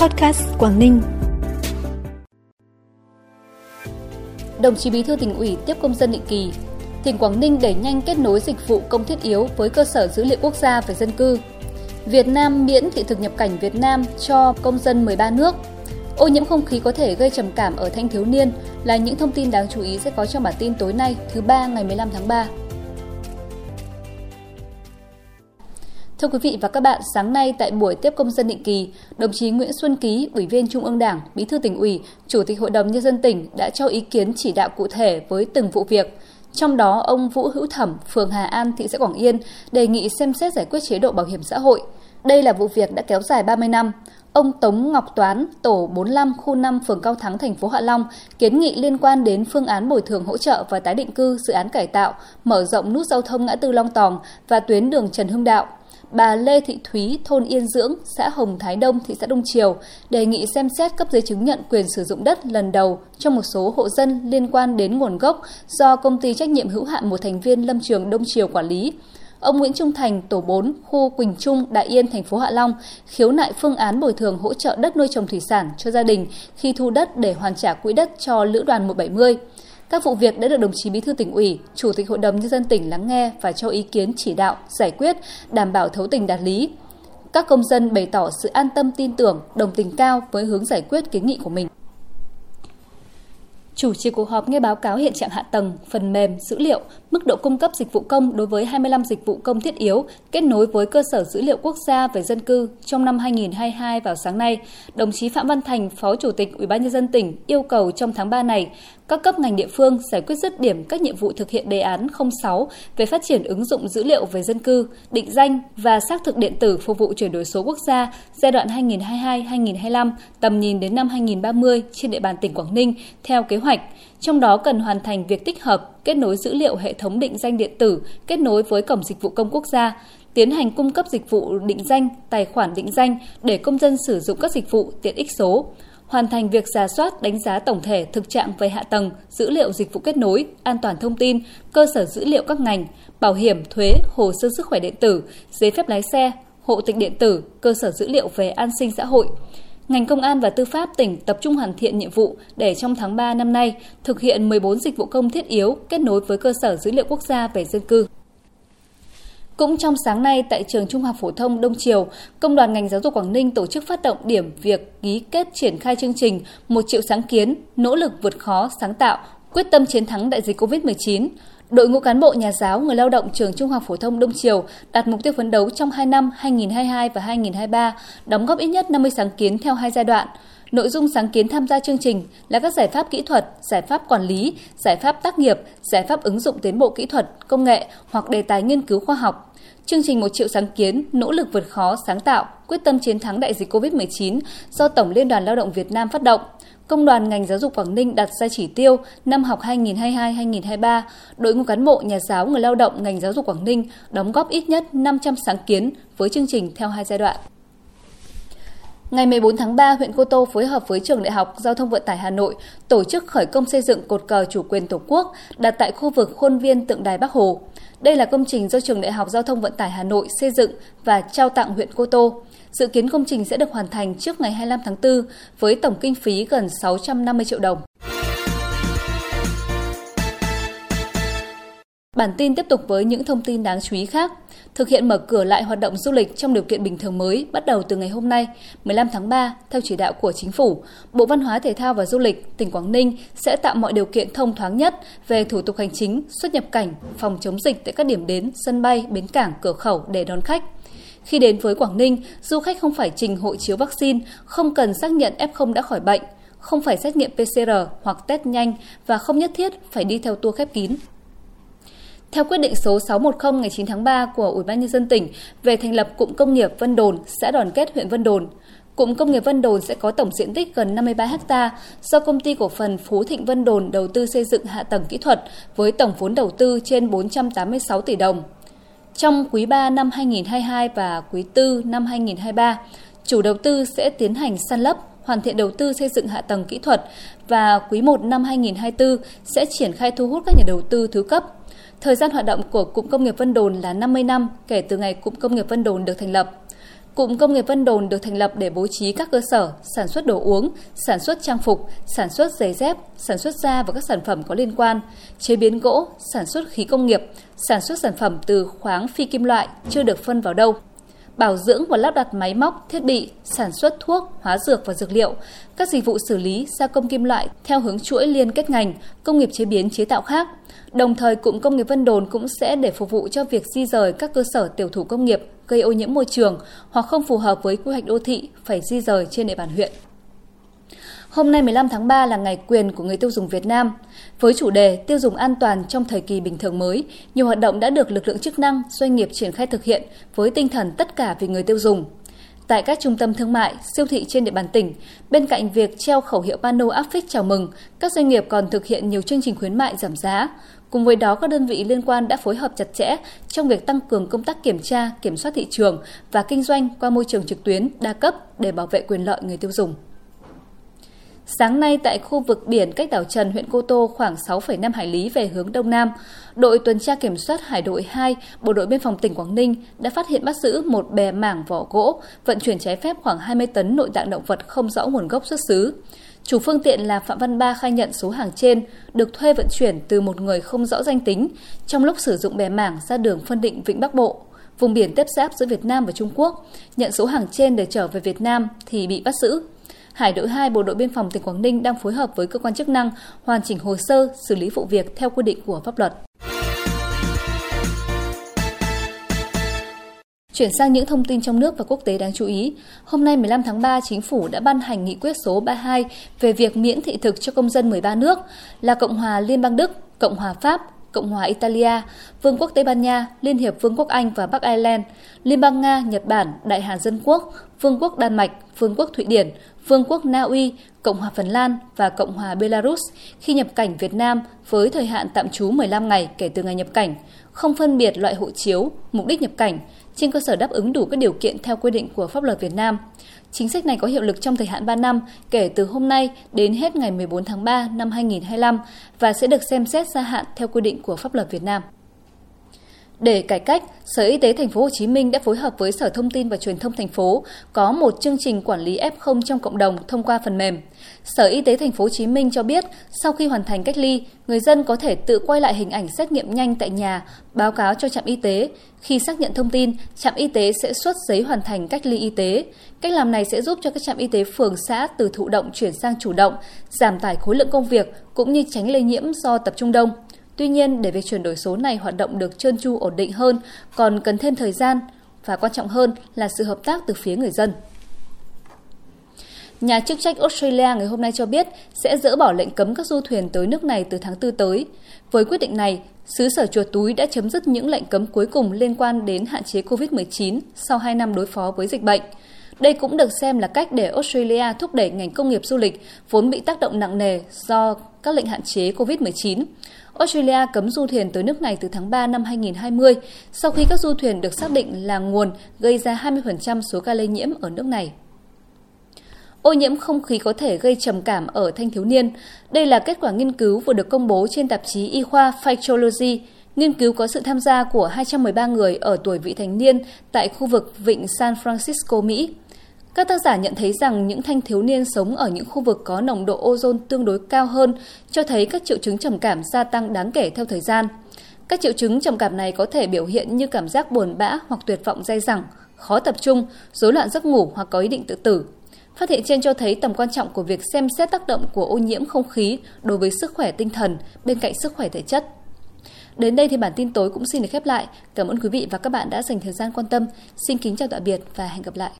Podcast Quảng Ninh. Đồng chí Bí thư tỉnh ủy tiếp công dân định kỳ. Tỉnh Quảng Ninh đẩy nhanh kết nối dịch vụ công thiết yếu với cơ sở dữ liệu quốc gia về dân cư. Việt Nam miễn thị thực nhập cảnh Việt Nam cho công dân 13 nước. Ô nhiễm không khí có thể gây trầm cảm ở thanh thiếu niên là những thông tin đáng chú ý sẽ có trong bản tin tối nay, thứ ba ngày 15 tháng 3. Thưa quý vị và các bạn, sáng nay tại buổi tiếp công dân định kỳ, đồng chí Nguyễn Xuân Ký, Ủy viên Trung ương Đảng, Bí thư tỉnh ủy, Chủ tịch Hội đồng Nhân dân tỉnh đã cho ý kiến chỉ đạo cụ thể với từng vụ việc. Trong đó, ông Vũ Hữu Thẩm, phường Hà An, thị xã Quảng Yên đề nghị xem xét giải quyết chế độ bảo hiểm xã hội. Đây là vụ việc đã kéo dài 30 năm. Ông Tống Ngọc Toán, tổ 45 khu 5 phường Cao Thắng, thành phố Hạ Long kiến nghị liên quan đến phương án bồi thường hỗ trợ và tái định cư dự án cải tạo, mở rộng nút giao thông ngã tư Long Tòng và tuyến đường Trần Hưng Đạo bà Lê Thị Thúy, thôn Yên Dưỡng, xã Hồng Thái Đông, thị xã Đông Triều, đề nghị xem xét cấp giấy chứng nhận quyền sử dụng đất lần đầu cho một số hộ dân liên quan đến nguồn gốc do công ty trách nhiệm hữu hạn một thành viên Lâm Trường Đông Triều quản lý. Ông Nguyễn Trung Thành, tổ 4, khu Quỳnh Trung, Đại Yên, thành phố Hạ Long, khiếu nại phương án bồi thường hỗ trợ đất nuôi trồng thủy sản cho gia đình khi thu đất để hoàn trả quỹ đất cho Lữ đoàn 170. Các vụ việc đã được đồng chí Bí thư tỉnh ủy, Chủ tịch Hội đồng nhân dân tỉnh lắng nghe và cho ý kiến chỉ đạo, giải quyết, đảm bảo thấu tình đạt lý. Các công dân bày tỏ sự an tâm tin tưởng, đồng tình cao với hướng giải quyết kiến nghị của mình chủ trì cuộc họp nghe báo cáo hiện trạng hạ tầng, phần mềm, dữ liệu, mức độ cung cấp dịch vụ công đối với 25 dịch vụ công thiết yếu kết nối với cơ sở dữ liệu quốc gia về dân cư trong năm 2022 vào sáng nay, đồng chí Phạm Văn Thành, Phó Chủ tịch Ủy ban nhân dân tỉnh yêu cầu trong tháng 3 này, các cấp ngành địa phương giải quyết dứt điểm các nhiệm vụ thực hiện đề án 06 về phát triển ứng dụng dữ liệu về dân cư, định danh và xác thực điện tử phục vụ chuyển đổi số quốc gia giai đoạn 2022-2025, tầm nhìn đến năm 2030 trên địa bàn tỉnh Quảng Ninh theo kế hoạch. Trong đó cần hoàn thành việc tích hợp, kết nối dữ liệu hệ thống định danh điện tử, kết nối với Cổng Dịch vụ Công Quốc gia, tiến hành cung cấp dịch vụ định danh, tài khoản định danh để công dân sử dụng các dịch vụ tiện ích số hoàn thành việc giả soát đánh giá tổng thể thực trạng về hạ tầng, dữ liệu dịch vụ kết nối, an toàn thông tin, cơ sở dữ liệu các ngành, bảo hiểm, thuế, hồ sơ sức khỏe điện tử, giấy phép lái xe, hộ tịch điện tử, cơ sở dữ liệu về an sinh xã hội. Ngành công an và tư pháp tỉnh tập trung hoàn thiện nhiệm vụ để trong tháng 3 năm nay thực hiện 14 dịch vụ công thiết yếu kết nối với cơ sở dữ liệu quốc gia về dân cư. Cũng trong sáng nay tại trường Trung học phổ thông Đông Triều, Công đoàn ngành giáo dục Quảng Ninh tổ chức phát động điểm việc ký kết triển khai chương trình một triệu sáng kiến, nỗ lực vượt khó, sáng tạo, quyết tâm chiến thắng đại dịch COVID-19. Đội ngũ cán bộ nhà giáo, người lao động trường Trung học phổ thông Đông Triều đặt mục tiêu phấn đấu trong 2 năm 2022 và 2023, đóng góp ít nhất 50 sáng kiến theo hai giai đoạn. Nội dung sáng kiến tham gia chương trình là các giải pháp kỹ thuật, giải pháp quản lý, giải pháp tác nghiệp, giải pháp ứng dụng tiến bộ kỹ thuật, công nghệ hoặc đề tài nghiên cứu khoa học, Chương trình Một triệu sáng kiến, nỗ lực vượt khó, sáng tạo, quyết tâm chiến thắng đại dịch COVID-19 do Tổng Liên đoàn Lao động Việt Nam phát động. Công đoàn ngành giáo dục Quảng Ninh đặt ra chỉ tiêu năm học 2022-2023, đội ngũ cán bộ, nhà giáo, người lao động ngành giáo dục Quảng Ninh đóng góp ít nhất 500 sáng kiến với chương trình theo hai giai đoạn. Ngày 14 tháng 3, huyện Cô Tô phối hợp với Trường Đại học Giao thông Vận tải Hà Nội tổ chức khởi công xây dựng cột cờ chủ quyền Tổ quốc đặt tại khu vực khuôn viên tượng đài Bắc Hồ. Đây là công trình do Trường Đại học Giao thông Vận tải Hà Nội xây dựng và trao tặng huyện Cô Tô. Dự kiến công trình sẽ được hoàn thành trước ngày 25 tháng 4 với tổng kinh phí gần 650 triệu đồng. Bản tin tiếp tục với những thông tin đáng chú ý khác. Thực hiện mở cửa lại hoạt động du lịch trong điều kiện bình thường mới bắt đầu từ ngày hôm nay, 15 tháng 3, theo chỉ đạo của Chính phủ, Bộ Văn hóa Thể thao và Du lịch tỉnh Quảng Ninh sẽ tạo mọi điều kiện thông thoáng nhất về thủ tục hành chính, xuất nhập cảnh, phòng chống dịch tại các điểm đến, sân bay, bến cảng, cửa khẩu để đón khách. Khi đến với Quảng Ninh, du khách không phải trình hộ chiếu vaccine, không cần xác nhận F0 đã khỏi bệnh, không phải xét nghiệm PCR hoặc test nhanh và không nhất thiết phải đi theo tour khép kín. Theo quyết định số 610 ngày 9 tháng 3 của Ủy ban nhân dân tỉnh về thành lập cụm công nghiệp Vân Đồn, xã đoàn kết huyện Vân Đồn, Cụm công nghiệp Vân Đồn sẽ có tổng diện tích gần 53 ha do công ty cổ phần Phú Thịnh Vân Đồn đầu tư xây dựng hạ tầng kỹ thuật với tổng vốn đầu tư trên 486 tỷ đồng. Trong quý 3 năm 2022 và quý 4 năm 2023, chủ đầu tư sẽ tiến hành săn lấp, hoàn thiện đầu tư xây dựng hạ tầng kỹ thuật và quý 1 năm 2024 sẽ triển khai thu hút các nhà đầu tư thứ cấp Thời gian hoạt động của Cụm Công nghiệp Vân Đồn là 50 năm kể từ ngày Cụm Công nghiệp Vân Đồn được thành lập. Cụm công nghiệp Vân Đồn được thành lập để bố trí các cơ sở sản xuất đồ uống, sản xuất trang phục, sản xuất giày dép, sản xuất da và các sản phẩm có liên quan, chế biến gỗ, sản xuất khí công nghiệp, sản xuất sản phẩm từ khoáng phi kim loại chưa được phân vào đâu bảo dưỡng và lắp đặt máy móc, thiết bị, sản xuất thuốc, hóa dược và dược liệu, các dịch vụ xử lý, gia công kim loại theo hướng chuỗi liên kết ngành, công nghiệp chế biến chế tạo khác. Đồng thời, cụm công nghiệp Vân Đồn cũng sẽ để phục vụ cho việc di rời các cơ sở tiểu thủ công nghiệp gây ô nhiễm môi trường hoặc không phù hợp với quy hoạch đô thị phải di rời trên địa bàn huyện. Hôm nay 15 tháng 3 là ngày quyền của người tiêu dùng Việt Nam. Với chủ đề tiêu dùng an toàn trong thời kỳ bình thường mới, nhiều hoạt động đã được lực lượng chức năng, doanh nghiệp triển khai thực hiện với tinh thần tất cả vì người tiêu dùng. Tại các trung tâm thương mại, siêu thị trên địa bàn tỉnh, bên cạnh việc treo khẩu hiệu pano áp phích chào mừng, các doanh nghiệp còn thực hiện nhiều chương trình khuyến mại giảm giá. Cùng với đó, các đơn vị liên quan đã phối hợp chặt chẽ trong việc tăng cường công tác kiểm tra, kiểm soát thị trường và kinh doanh qua môi trường trực tuyến đa cấp để bảo vệ quyền lợi người tiêu dùng. Sáng nay tại khu vực biển cách đảo Trần, huyện Cô Tô khoảng 6,5 hải lý về hướng Đông Nam, đội tuần tra kiểm soát Hải đội 2, Bộ đội Biên phòng tỉnh Quảng Ninh đã phát hiện bắt giữ một bè mảng vỏ gỗ vận chuyển trái phép khoảng 20 tấn nội tạng động vật không rõ nguồn gốc xuất xứ. Chủ phương tiện là Phạm Văn Ba khai nhận số hàng trên được thuê vận chuyển từ một người không rõ danh tính trong lúc sử dụng bè mảng ra đường phân định Vịnh Bắc Bộ, vùng biển tiếp giáp giữa Việt Nam và Trung Quốc. Nhận số hàng trên để trở về Việt Nam thì bị bắt giữ. Hải đội 2 Bộ đội Biên phòng tỉnh Quảng Ninh đang phối hợp với cơ quan chức năng hoàn chỉnh hồ sơ xử lý vụ việc theo quy định của pháp luật. Chuyển sang những thông tin trong nước và quốc tế đáng chú ý. Hôm nay 15 tháng 3, Chính phủ đã ban hành nghị quyết số 32 về việc miễn thị thực cho công dân 13 nước là Cộng hòa Liên bang Đức, Cộng hòa Pháp, Cộng hòa Italia, Vương quốc Tây Ban Nha, Liên hiệp Vương quốc Anh và Bắc Ireland, Liên bang Nga, Nhật Bản, Đại Hàn Dân Quốc, Vương quốc Đan Mạch, Vương quốc Thụy Điển, Vương quốc Na Uy, Cộng hòa Phần Lan và Cộng hòa Belarus khi nhập cảnh Việt Nam với thời hạn tạm trú 15 ngày kể từ ngày nhập cảnh, không phân biệt loại hộ chiếu, mục đích nhập cảnh, trên cơ sở đáp ứng đủ các điều kiện theo quy định của pháp luật Việt Nam. Chính sách này có hiệu lực trong thời hạn 3 năm kể từ hôm nay đến hết ngày 14 tháng 3 năm 2025 và sẽ được xem xét gia hạn theo quy định của pháp luật Việt Nam. Để cải cách, Sở Y tế Thành phố Hồ Chí Minh đã phối hợp với Sở Thông tin và Truyền thông thành phố có một chương trình quản lý F0 trong cộng đồng thông qua phần mềm. Sở Y tế Thành phố Hồ Chí Minh cho biết, sau khi hoàn thành cách ly, người dân có thể tự quay lại hình ảnh xét nghiệm nhanh tại nhà, báo cáo cho trạm y tế. Khi xác nhận thông tin, trạm y tế sẽ xuất giấy hoàn thành cách ly y tế. Cách làm này sẽ giúp cho các trạm y tế phường xã từ thụ động chuyển sang chủ động, giảm tải khối lượng công việc cũng như tránh lây nhiễm do tập trung đông. Tuy nhiên, để việc chuyển đổi số này hoạt động được trơn tru ổn định hơn, còn cần thêm thời gian và quan trọng hơn là sự hợp tác từ phía người dân. Nhà chức trách Australia ngày hôm nay cho biết sẽ dỡ bỏ lệnh cấm các du thuyền tới nước này từ tháng 4 tới. Với quyết định này, xứ sở chuột túi đã chấm dứt những lệnh cấm cuối cùng liên quan đến hạn chế COVID-19 sau 2 năm đối phó với dịch bệnh. Đây cũng được xem là cách để Australia thúc đẩy ngành công nghiệp du lịch vốn bị tác động nặng nề do các lệnh hạn chế COVID-19. Australia cấm du thuyền tới nước này từ tháng 3 năm 2020 sau khi các du thuyền được xác định là nguồn gây ra 20% số ca lây nhiễm ở nước này. Ô nhiễm không khí có thể gây trầm cảm ở thanh thiếu niên. Đây là kết quả nghiên cứu vừa được công bố trên tạp chí y khoa Physiology. Nghiên cứu có sự tham gia của 213 người ở tuổi vị thành niên tại khu vực vịnh San Francisco, Mỹ. Các tác giả nhận thấy rằng những thanh thiếu niên sống ở những khu vực có nồng độ ozone tương đối cao hơn cho thấy các triệu chứng trầm cảm gia tăng đáng kể theo thời gian. Các triệu chứng trầm cảm này có thể biểu hiện như cảm giác buồn bã hoặc tuyệt vọng dai dẳng, khó tập trung, rối loạn giấc ngủ hoặc có ý định tự tử. Phát hiện trên cho thấy tầm quan trọng của việc xem xét tác động của ô nhiễm không khí đối với sức khỏe tinh thần bên cạnh sức khỏe thể chất. Đến đây thì bản tin tối cũng xin được khép lại. Cảm ơn quý vị và các bạn đã dành thời gian quan tâm. Xin kính chào tạm biệt và hẹn gặp lại.